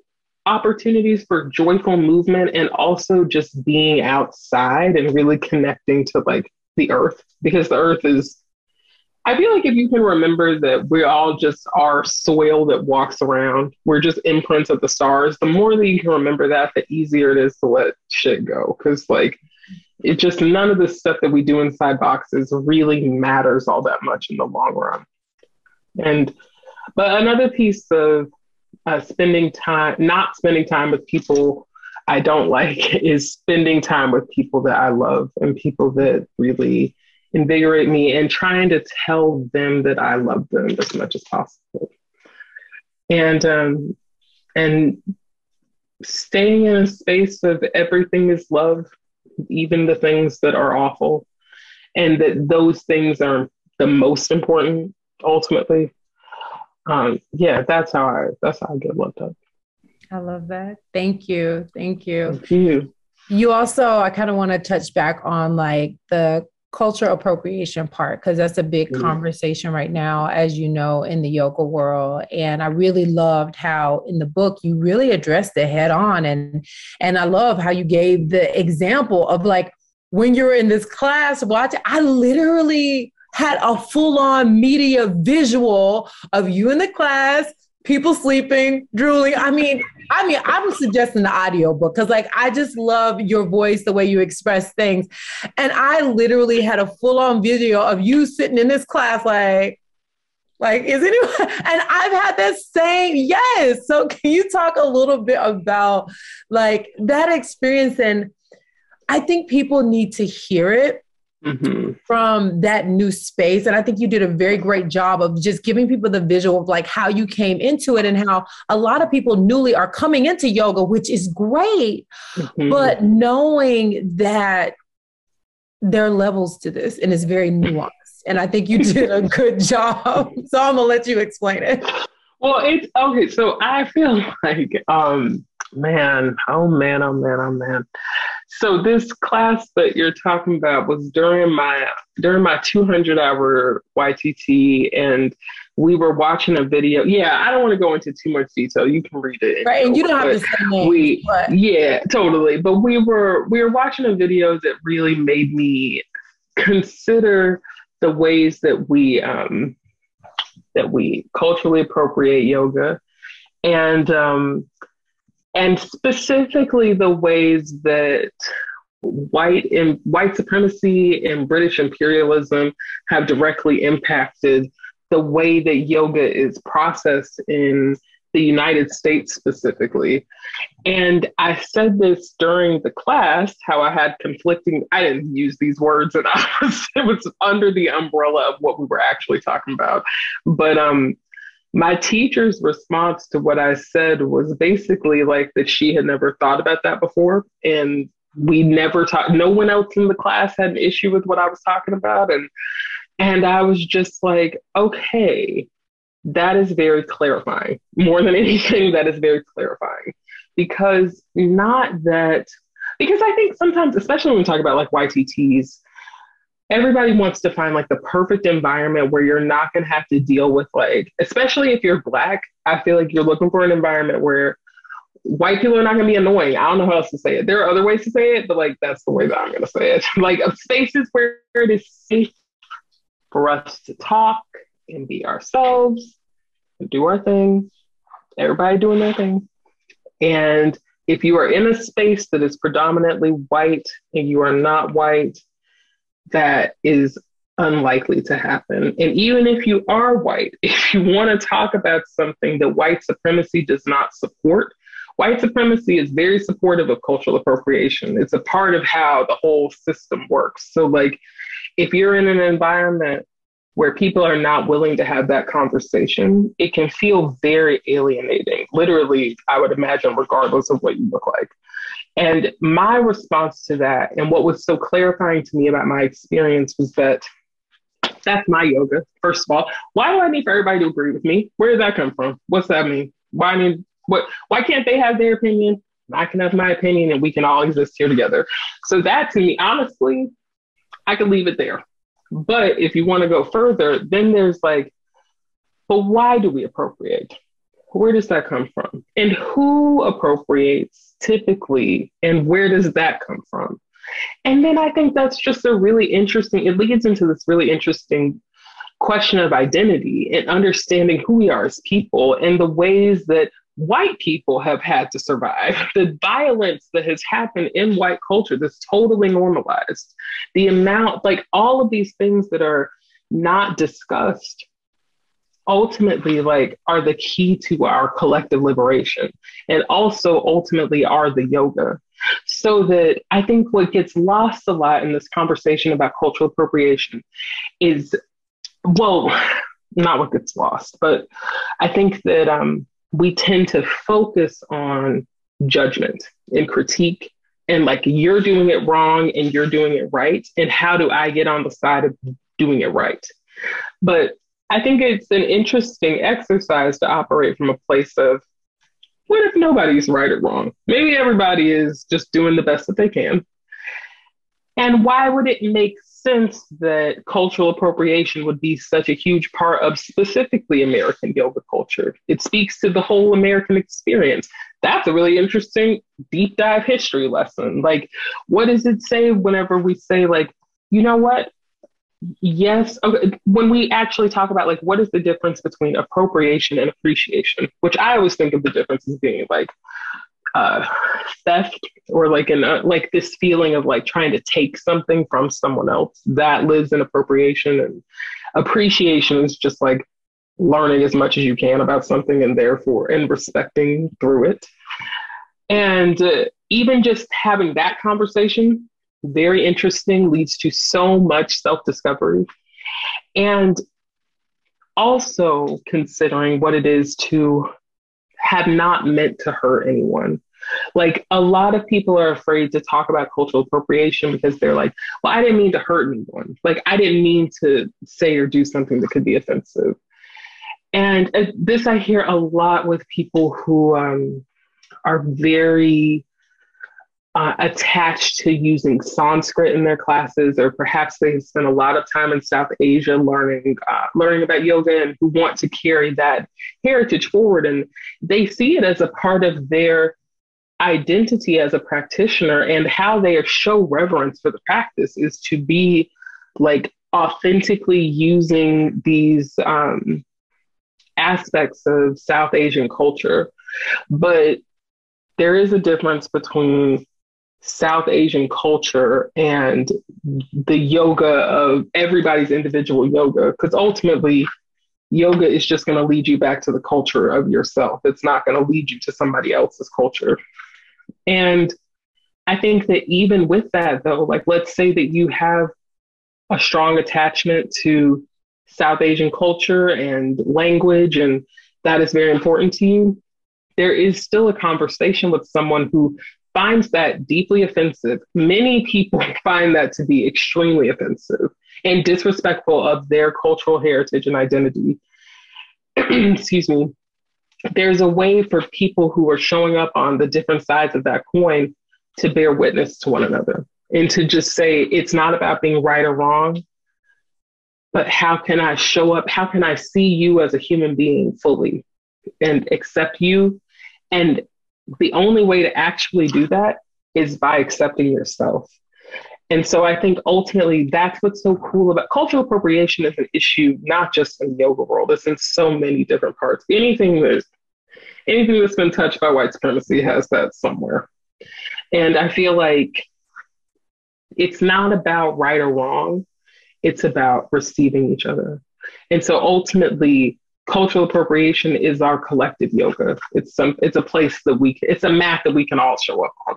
opportunities for joyful movement and also just being outside and really connecting to like the earth because the earth is I feel like if you can remember that we all just are soil that walks around, we're just imprints of the stars, the more that you can remember that, the easier it is to let shit go. Cause like it just none of the stuff that we do inside boxes really matters all that much in the long run. And but another piece of uh, spending time, not spending time with people I don't like is spending time with people that I love and people that really invigorate me and trying to tell them that I love them as much as possible. And um, and staying in a space of everything is love, even the things that are awful, and that those things are the most important ultimately. Um, yeah, that's how I that's how I get loved up. I love that. Thank you. Thank you. Thank you. You also, I kind of want to touch back on like the cultural appropriation part because that's a big mm-hmm. conversation right now as you know in the yoga world and i really loved how in the book you really addressed it head on and and i love how you gave the example of like when you're in this class watching i literally had a full-on media visual of you in the class people sleeping, drooling. I mean, I mean, I'm suggesting the audio book because like I just love your voice, the way you express things. And I literally had a full-on video of you sitting in this class, like, like, is anyone and I've had that same, yes. So can you talk a little bit about like that experience? And I think people need to hear it Mm-hmm. from that new space. And I think you did a very great job of just giving people the visual of like how you came into it and how a lot of people newly are coming into yoga, which is great. Mm-hmm. But knowing that there are levels to this and it's very nuanced. And I think you did a good job. So I'm gonna let you explain it. Well, it's okay. So I feel like, um, man, oh man, oh man, oh man. So this class that you're talking about was during my during my 200 hour YTT, and we were watching a video. Yeah, I don't want to go into too much detail. You can read it. Right, and you don't have to say names. We, but. yeah, totally. But we were we were watching a video that really made me consider the ways that we um, that we culturally appropriate yoga, and um, and specifically the ways that white and white supremacy and British imperialism have directly impacted the way that yoga is processed in the United States specifically. And I said this during the class, how I had conflicting, I didn't use these words and I was, it was under the umbrella of what we were actually talking about. But um my teacher's response to what I said was basically like that she had never thought about that before. And we never talked, no one else in the class had an issue with what I was talking about. And, and I was just like, okay, that is very clarifying. More than anything, that is very clarifying. Because not that because I think sometimes, especially when we talk about like YTTs, everybody wants to find like the perfect environment where you're not going to have to deal with like, especially if you're black, I feel like you're looking for an environment where white people are not going to be annoying. I don't know how else to say it. There are other ways to say it, but like that's the way that I'm going to say it. like spaces where it is safe for us to talk and be ourselves and do our thing. Everybody doing their thing. And if you are in a space that is predominantly white and you are not white, that is unlikely to happen. And even if you are white, if you want to talk about something that white supremacy does not support, white supremacy is very supportive of cultural appropriation. It's a part of how the whole system works. So, like, if you're in an environment where people are not willing to have that conversation, it can feel very alienating. Literally, I would imagine, regardless of what you look like. And my response to that, and what was so clarifying to me about my experience, was that that's my yoga, first of all. Why do I need for everybody to agree with me? Where did that come from? What's that mean? Why I mean what why can't they have their opinion? I can have my opinion and we can all exist here together. So that to me, honestly, I could leave it there. But if you want to go further, then there's like, but why do we appropriate? Where does that come from? And who appropriates typically? And where does that come from? And then I think that's just a really interesting, it leads into this really interesting question of identity and understanding who we are as people and the ways that white people have had to survive, the violence that has happened in white culture that's totally normalized, the amount, like all of these things that are not discussed ultimately like are the key to our collective liberation and also ultimately are the yoga. So that i think what gets lost a lot in this conversation about cultural appropriation is well not what gets lost but i think that um, we tend to focus on judgment and critique and like you're doing it wrong and you're doing it right and how do i get on the side of doing it right? But i think it's an interesting exercise to operate from a place of what if nobody's right or wrong? Maybe everybody is just doing the best that they can. And why would it make sense that cultural appropriation would be such a huge part of specifically American yoga culture. It speaks to the whole American experience. That's a really interesting deep dive history lesson. Like, what does it say whenever we say, like, you know what? Yes. Okay. When we actually talk about like what is the difference between appropriation and appreciation, which I always think of the difference as being like uh, theft or like an uh, like this feeling of like trying to take something from someone else. That lives in appropriation and appreciation is just like learning as much as you can about something and therefore and respecting through it. And uh, even just having that conversation very interesting leads to so much self-discovery. And also considering what it is to have not meant to hurt anyone. Like a lot of people are afraid to talk about cultural appropriation because they're like, well, I didn't mean to hurt anyone. Like I didn't mean to say or do something that could be offensive. And uh, this I hear a lot with people who um, are very uh, attached to using Sanskrit in their classes, or perhaps they spend a lot of time in South Asia learning uh, learning about yoga and who want to carry that heritage forward, and they see it as a part of their identity as a practitioner, and how they show reverence for the practice is to be like authentically using these um, aspects of South Asian culture, but there is a difference between South Asian culture and the yoga of everybody's individual yoga. Because ultimately, yoga is just going to lead you back to the culture of yourself. It's not going to lead you to somebody else's culture. And I think that even with that, though, like let's say that you have a strong attachment to South Asian culture and language, and that is very important to you. There is still a conversation with someone who finds that deeply offensive. Many people find that to be extremely offensive and disrespectful of their cultural heritage and identity. Excuse me. There's a way for people who are showing up on the different sides of that coin to bear witness to one another and to just say it's not about being right or wrong, but how can I show up? How can I see you as a human being fully and accept you? And the only way to actually do that is by accepting yourself. And so I think ultimately that's what's so cool about cultural appropriation is an issue not just in the yoga world, it's in so many different parts. Anything that anything that's been touched by white supremacy has that somewhere. And I feel like it's not about right or wrong, it's about receiving each other. And so ultimately, cultural appropriation is our collective yoga. It's some it's a place that we it's a mat that we can all show up on.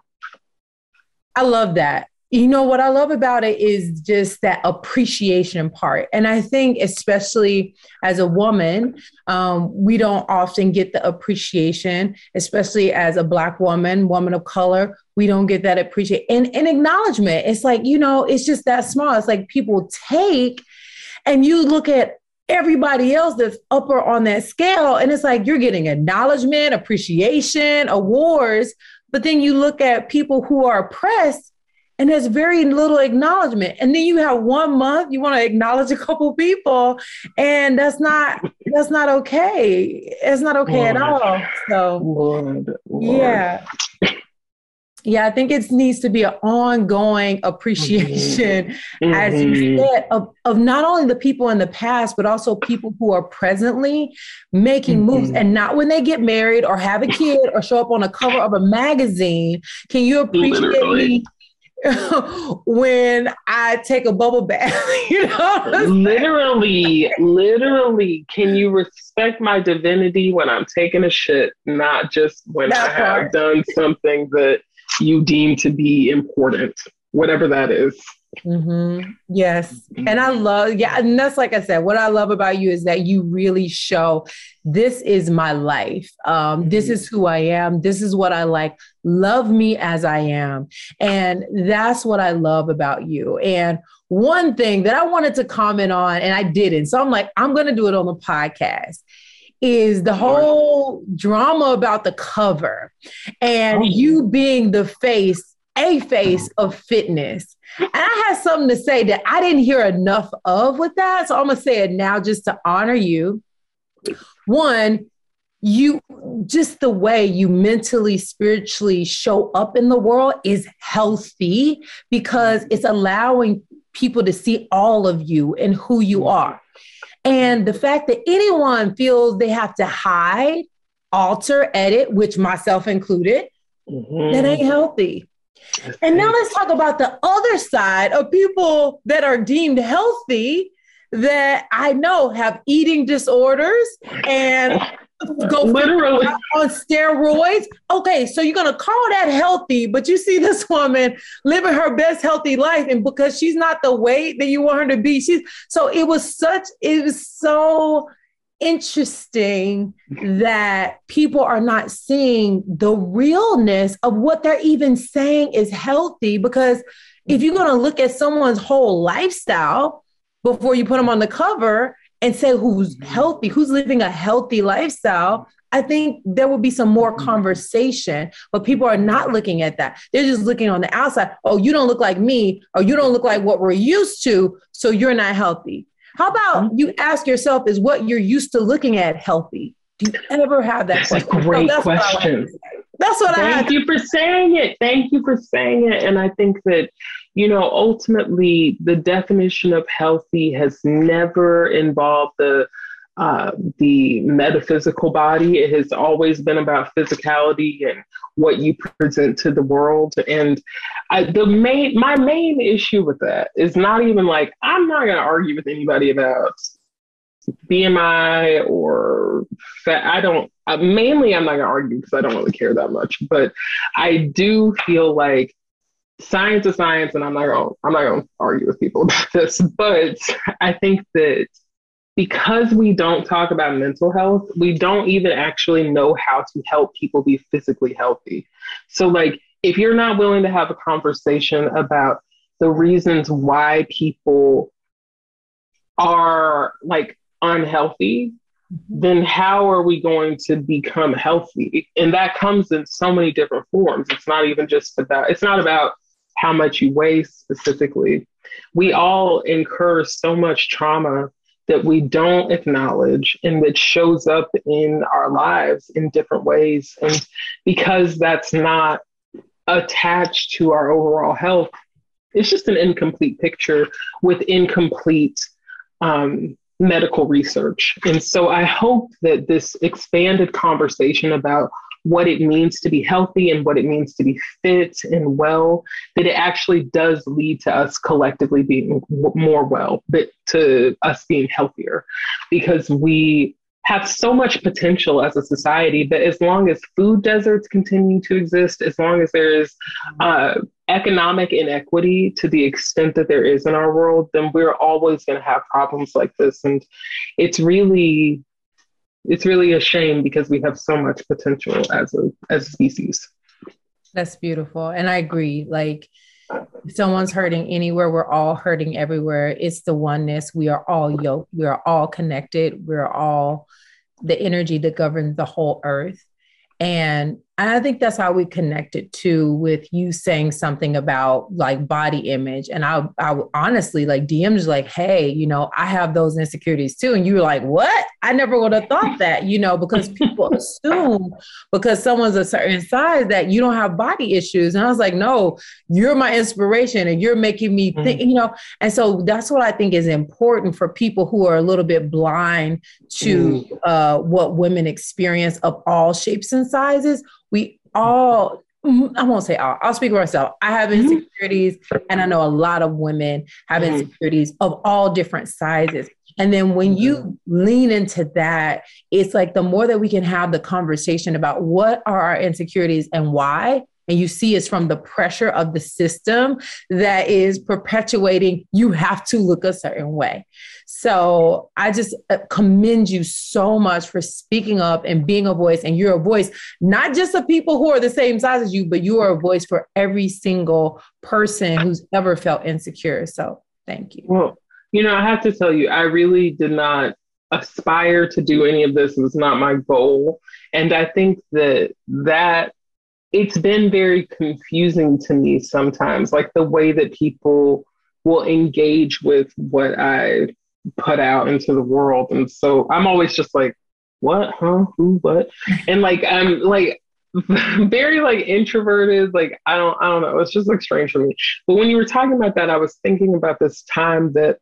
I love that you know what i love about it is just that appreciation part and i think especially as a woman um, we don't often get the appreciation especially as a black woman woman of color we don't get that appreciation and, and acknowledgement it's like you know it's just that small it's like people take and you look at everybody else that's upper on that scale and it's like you're getting acknowledgement appreciation awards but then you look at people who are oppressed and there's very little acknowledgement and then you have one month you want to acknowledge a couple people and that's not that's not okay it's not okay Lord. at all so Lord. Lord. yeah yeah, I think it needs to be an ongoing appreciation, mm-hmm. as you mm-hmm. said, of, of not only the people in the past, but also people who are presently making mm-hmm. moves. And not when they get married or have a kid or show up on a cover of a magazine. Can you appreciate Literally. me when I take a bubble bath. you know, literally, literally, can you respect my divinity when I'm taking a shit, not just when that I part. have done something that you deem to be important, whatever that is. Mm-hmm. Yes. Mm-hmm. And I love, yeah. And that's like I said, what I love about you is that you really show this is my life. Um, mm-hmm. This is who I am. This is what I like. Love me as I am. And that's what I love about you. And one thing that I wanted to comment on, and I didn't. So I'm like, I'm going to do it on the podcast is the whole drama about the cover and oh. you being the face, a face mm-hmm. of fitness. And I had something to say that I didn't hear enough of with that. So I'm going to say it now just to honor you. One, you just the way you mentally, spiritually show up in the world is healthy because it's allowing people to see all of you and who you mm-hmm. are. And the fact that anyone feels they have to hide, alter, edit, which myself included, mm-hmm. that ain't healthy. And now let's talk about the other side of people that are deemed healthy that I know have eating disorders and go literally on steroids. Okay, so you're gonna call that healthy, but you see this woman living her best healthy life, and because she's not the weight that you want her to be, she's so it was such it was so interesting that people are not seeing the realness of what they're even saying is healthy because if you're going to look at someone's whole lifestyle before you put them on the cover and say who's healthy, who's living a healthy lifestyle, I think there will be some more conversation, but people are not looking at that. They're just looking on the outside. Oh, you don't look like me, or you don't look like what we're used to, so you're not healthy. How about mm-hmm. you ask yourself, is what you're used to looking at healthy? Do you ever have that that's question? a great that's question. What that's what Thank I Thank you for saying it. Thank you for saying it. And I think that, you know, ultimately the definition of healthy has never involved the uh, the metaphysical body. It has always been about physicality and what you present to the world. And I, the main, my main issue with that is not even like I'm not going to argue with anybody about BMI or fat. I don't. Uh, mainly, I'm not going to argue because I don't really care that much. But I do feel like science is science, and I'm not going. I'm not going to argue with people about this. But I think that because we don't talk about mental health, we don't even actually know how to help people be physically healthy. So, like, if you're not willing to have a conversation about the reasons why people are like unhealthy, mm-hmm. then how are we going to become healthy? And that comes in so many different forms. It's not even just about, it's not about how much you weigh specifically. We all incur so much trauma that we don't acknowledge and that shows up in our lives in different ways. And because that's not attached to our overall health, it's just an incomplete picture with incomplete um, medical research. And so I hope that this expanded conversation about what it means to be healthy and what it means to be fit and well, that it actually does lead to us collectively being more well, but to us being healthier because we have so much potential as a society, but as long as food deserts continue to exist, as long as there is uh, economic inequity to the extent that there is in our world, then we're always going to have problems like this. And it's really, it's really a shame because we have so much potential as a as a species. That's beautiful, and I agree. Like if someone's hurting anywhere, we're all hurting everywhere. It's the oneness. We are all yoked. We are all connected. We're all the energy that governs the whole earth. And I think that's how we connected too with you saying something about like body image. And I, I honestly like DMs like, hey, you know, I have those insecurities too. And you were like, what? I never would have thought that, you know, because people assume because someone's a certain size that you don't have body issues. And I was like, no, you're my inspiration and you're making me think, mm-hmm. you know. And so that's what I think is important for people who are a little bit blind to mm-hmm. uh, what women experience of all shapes and sizes we all I won't say all. I'll speak for myself. I have mm-hmm. insecurities, mm-hmm. and I know a lot of women have mm-hmm. insecurities of all different sizes. And then when you mm-hmm. lean into that, it's like the more that we can have the conversation about what are our insecurities and why, and you see it's from the pressure of the system that is perpetuating you have to look a certain way. So I just uh, commend you so much for speaking up and being a voice. And you're a voice, not just of people who are the same size as you, but you are a voice for every single person who's ever felt insecure. So thank you. Well, you know, I have to tell you, I really did not aspire to do any of this. It was not my goal. And I think that that it's been very confusing to me sometimes, like the way that people will engage with what I put out into the world. And so I'm always just like, what, huh, who, what? And like, I'm like, very like introverted like i don't i don't know it's just like strange for me but when you were talking about that i was thinking about this time that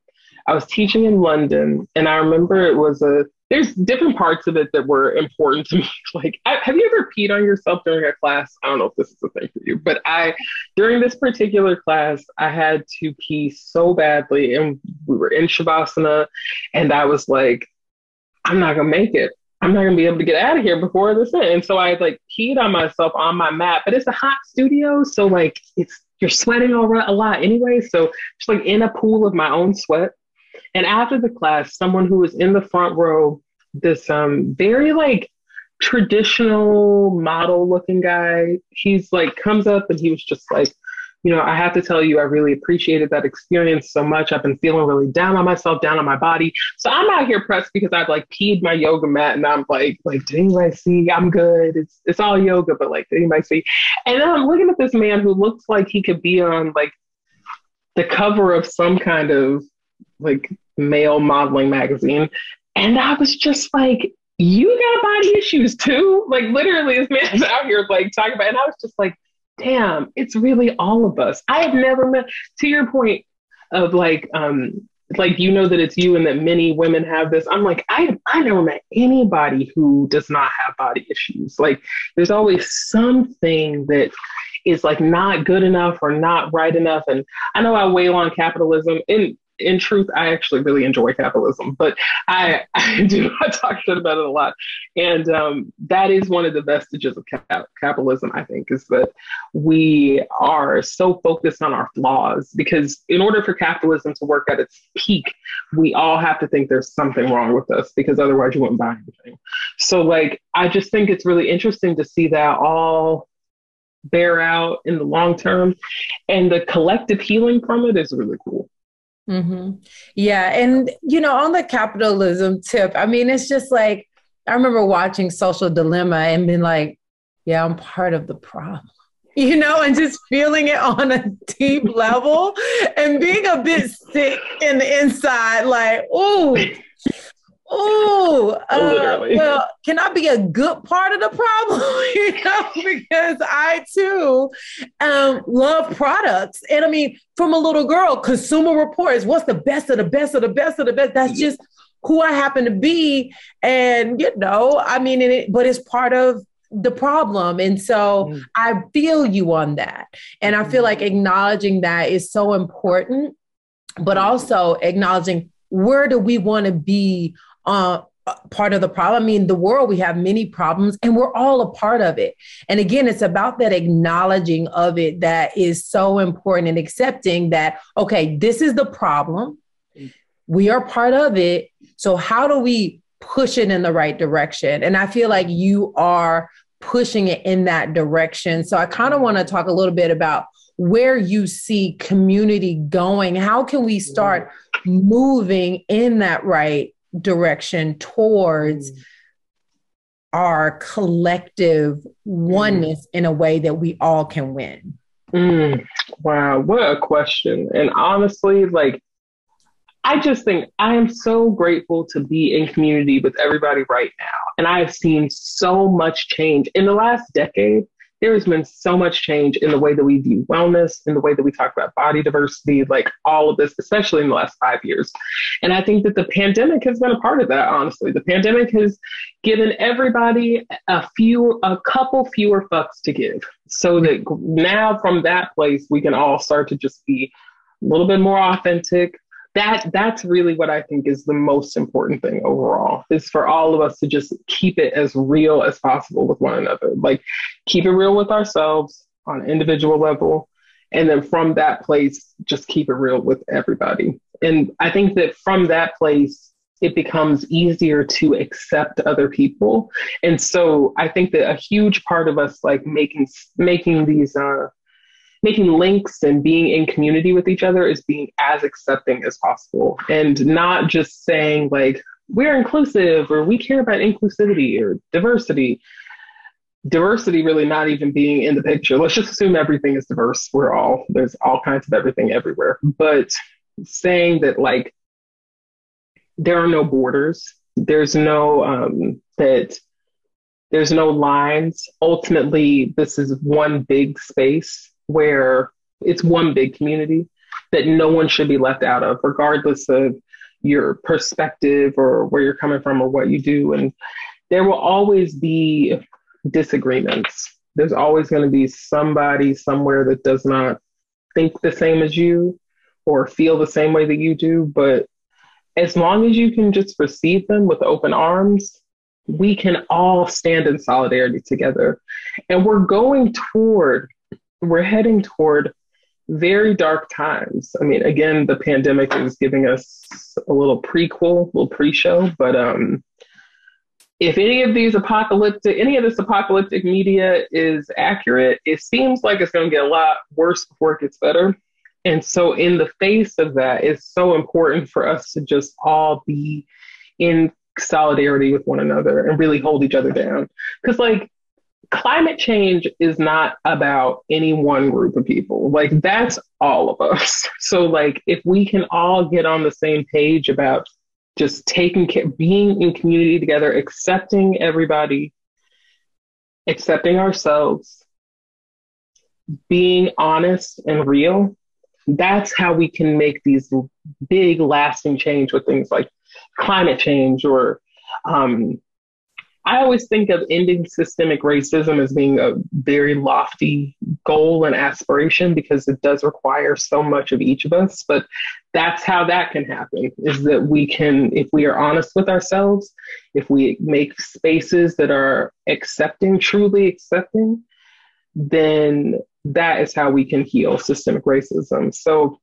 i was teaching in london and i remember it was a there's different parts of it that were important to me. Like, I, have you ever peed on yourself during a class? I don't know if this is a thing for you, but I, during this particular class, I had to pee so badly, and we were in Shavasana, and I was like, I'm not gonna make it. I'm not gonna be able to get out of here before this ends. And so I like peed on myself on my mat, but it's a hot studio, so like it's you're sweating over a lot anyway. So just like in a pool of my own sweat. And after the class, someone who was in the front row, this um very like traditional model looking guy, he's like comes up and he was just like, you know, I have to tell you, I really appreciated that experience so much. I've been feeling really down on myself, down on my body. So I'm out here pressed because I've like peed my yoga mat and I'm like, like, did anybody see? I'm good. It's it's all yoga, but like, did anybody see? And I'm looking at this man who looks like he could be on like the cover of some kind of like male modeling magazine. And I was just like, you got body issues too? Like literally this man's out here like talking about, and I was just like, damn, it's really all of us. I have never met to your point of like, um, like you know that it's you and that many women have this. I'm like, I I never met anybody who does not have body issues. Like there's always something that is like not good enough or not right enough. And I know I wail on capitalism and in truth, I actually really enjoy capitalism, but I, I do I talk shit about it a lot, and um, that is one of the vestiges of cap- capitalism. I think is that we are so focused on our flaws because in order for capitalism to work at its peak, we all have to think there's something wrong with us because otherwise you wouldn't buy anything. So like I just think it's really interesting to see that all bear out in the long term, and the collective healing from it is really cool. Mm-hmm. Yeah. And, you know, on the capitalism tip, I mean, it's just like, I remember watching Social Dilemma and being like, yeah, I'm part of the problem you know, and just feeling it on a deep level and being a bit sick in the inside, like, ooh, ooh, uh, well, can I be a good part of the problem? you know, because I too um, love products. And I mean, from a little girl, consumer reports, what's the best of the best of the best of the best? That's just who I happen to be. And, you know, I mean, it, but it's part of the problem. And so mm. I feel you on that. And I feel mm. like acknowledging that is so important, but also acknowledging where do we want to be uh, part of the problem. I mean, the world, we have many problems and we're all a part of it. And again, it's about that acknowledging of it that is so important and accepting that, okay, this is the problem. We are part of it. So, how do we push it in the right direction. And I feel like you are pushing it in that direction. So I kind of want to talk a little bit about where you see community going. How can we start moving in that right direction towards mm. our collective oneness in a way that we all can win? Mm, wow, what a question. And honestly, like I just think I am so grateful to be in community with everybody right now. And I have seen so much change in the last decade. There has been so much change in the way that we view wellness, in the way that we talk about body diversity, like all of this, especially in the last five years. And I think that the pandemic has been a part of that, honestly. The pandemic has given everybody a few, a couple fewer fucks to give. So that now from that place, we can all start to just be a little bit more authentic, that that's really what I think is the most important thing overall is for all of us to just keep it as real as possible with one another. Like keep it real with ourselves on an individual level. And then from that place, just keep it real with everybody. And I think that from that place, it becomes easier to accept other people. And so I think that a huge part of us like making making these uh making links and being in community with each other is being as accepting as possible. And not just saying like we're inclusive or we care about inclusivity or diversity. Diversity really not even being in the picture. Let's just assume everything is diverse. We're all there's all kinds of everything everywhere. But saying that like there are no borders there's no um that there's no lines ultimately this is one big space where it's one big community that no one should be left out of, regardless of your perspective or where you're coming from or what you do. And there will always be disagreements. There's always going to be somebody somewhere that does not think the same as you or feel the same way that you do. But as long as you can just receive them with open arms, we can all stand in solidarity together. And we're going toward we're heading toward very dark times. I mean, again, the pandemic is giving us a little prequel, a little pre-show, but um, if any of these apocalyptic, any of this apocalyptic media is accurate, it seems like it's going to get a lot worse before it gets better. And so, in the face of that, it's so important for us to just all be in solidarity with one another and really hold each other down. Because, like, climate change is not about any one group of people. Like that's all of us. So like if we can all get on the same page about just taking care, being in community together, accepting everybody, accepting ourselves, being honest and real, that's how we can make these big lasting change with things like climate change or um, I always think of ending systemic racism as being a very lofty goal and aspiration because it does require so much of each of us. But that's how that can happen is that we can, if we are honest with ourselves, if we make spaces that are accepting, truly accepting, then that is how we can heal systemic racism. So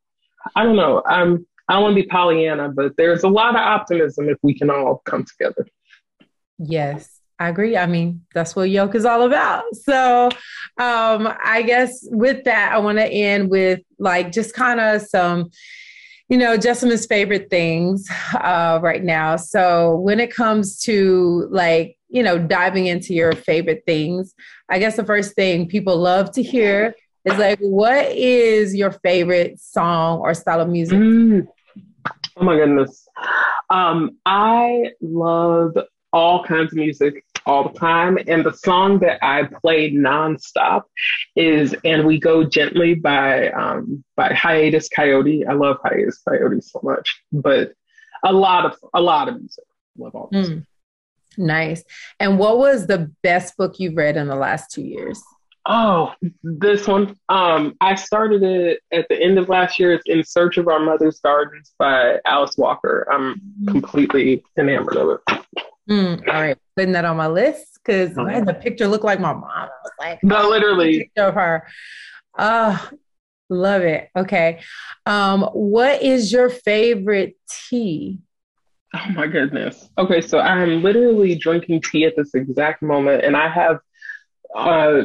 I don't know. I'm, I don't want to be Pollyanna, but there's a lot of optimism if we can all come together. Yes. I agree. I mean, that's what yoke is all about. So, um, I guess with that, I want to end with like just kind of some you know, Jessamyn's favorite things uh, right now. So when it comes to like, you know, diving into your favorite things, I guess the first thing people love to hear is like, what is your favorite song or style of music? Mm. Oh my goodness. Um, I love all kinds of music all the time. And the song that I played nonstop is "And We Go Gently" by um, by Hiatus Kaiyote. I love Hiatus Kaiyote so much, but a lot of a lot of music. Love all music. Mm. Nice. And what was the best book you've read in the last two years? Oh, this one. Um, I started it at the end of last year. It's In Search of Our Mother's Gardens by Alice Walker. I'm mm. completely enamored of it. Mm, all right, putting that on my list because oh, the picture looked like my mom. I was like, no, oh, literally picture of her. Uh, love it. Okay, um, what is your favorite tea? Oh my goodness. Okay, so I'm literally drinking tea at this exact moment, and I have uh,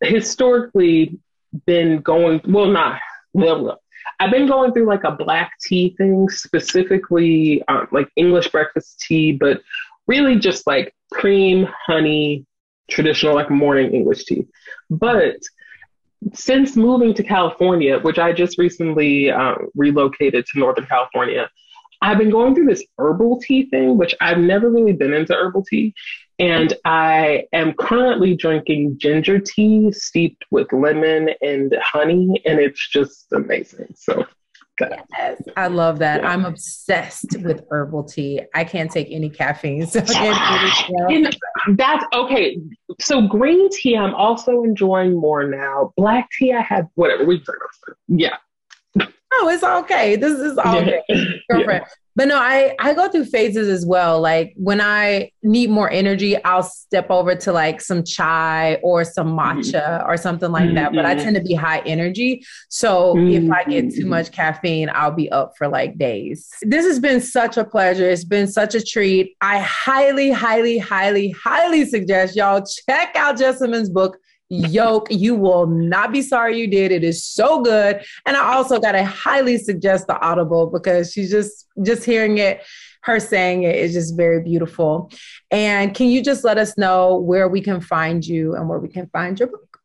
historically been going. Well, not well. I've been going through like a black tea thing, specifically um, like English breakfast tea, but really just like cream, honey, traditional like morning English tea. But since moving to California, which I just recently um, relocated to Northern California, I've been going through this herbal tea thing, which I've never really been into herbal tea. And I am currently drinking ginger tea steeped with lemon and honey, and it's just amazing. So Yes, I love that. I'm obsessed with herbal tea. I can't take any caffeine. So that's okay. So green tea, I'm also enjoying more now. Black tea, I have whatever we Yeah. Oh, it's okay. This is all okay. Girlfriend. Yeah. But no, I I go through phases as well. Like when I need more energy, I'll step over to like some chai or some mm-hmm. matcha mm-hmm. or something like that. But I mm-hmm. tend to be high energy. So mm-hmm. if I get too much caffeine, I'll be up for like days. This has been such a pleasure. It's been such a treat. I highly, highly, highly, highly suggest y'all check out Jessamyn's book, Yoke. You will not be sorry you did. It is so good. And I also got to highly suggest the Audible because she's just just hearing it, her saying it is just very beautiful. And can you just let us know where we can find you and where we can find your book?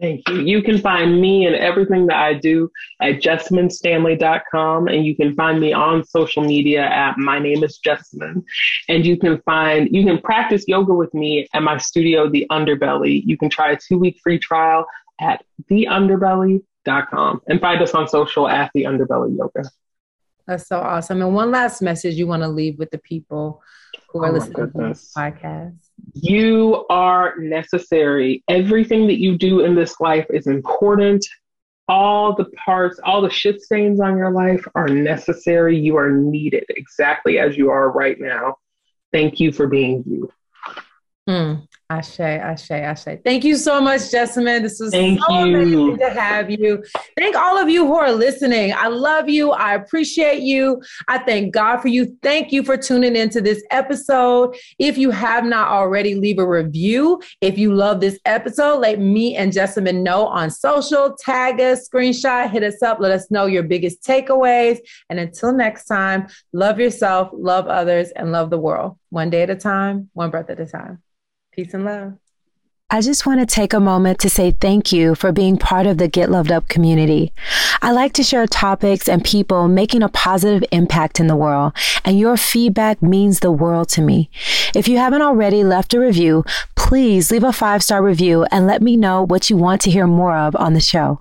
Thank you. You can find me and everything that I do at jessamynstanley.com. And you can find me on social media at my name is Jessamyn. And you can find, you can practice yoga with me at my studio, The Underbelly. You can try a two week free trial at theunderbelly.com and find us on social at The Underbelly Yoga. That's so awesome. And one last message you want to leave with the people who are oh listening to this podcast. You are necessary. Everything that you do in this life is important. All the parts, all the shit stains on your life are necessary. You are needed exactly as you are right now. Thank you for being you. Mm. Ashe, Ashe, Ashe. Thank you so much, Jessamyn. This was Thank so you. amazing to have you. Thank all of you who are listening. I love you. I appreciate you. I thank God for you. Thank you for tuning into this episode. If you have not already, leave a review. If you love this episode, let me and Jessamyn know on social. Tag us, screenshot, hit us up. Let us know your biggest takeaways. And until next time, love yourself, love others, and love the world. One day at a time, one breath at a time. Peace and love. I just want to take a moment to say thank you for being part of the Get Loved Up community. I like to share topics and people making a positive impact in the world, and your feedback means the world to me. If you haven't already left a review, please leave a five star review and let me know what you want to hear more of on the show.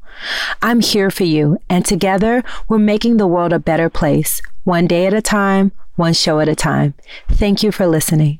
I'm here for you, and together we're making the world a better place, one day at a time, one show at a time. Thank you for listening.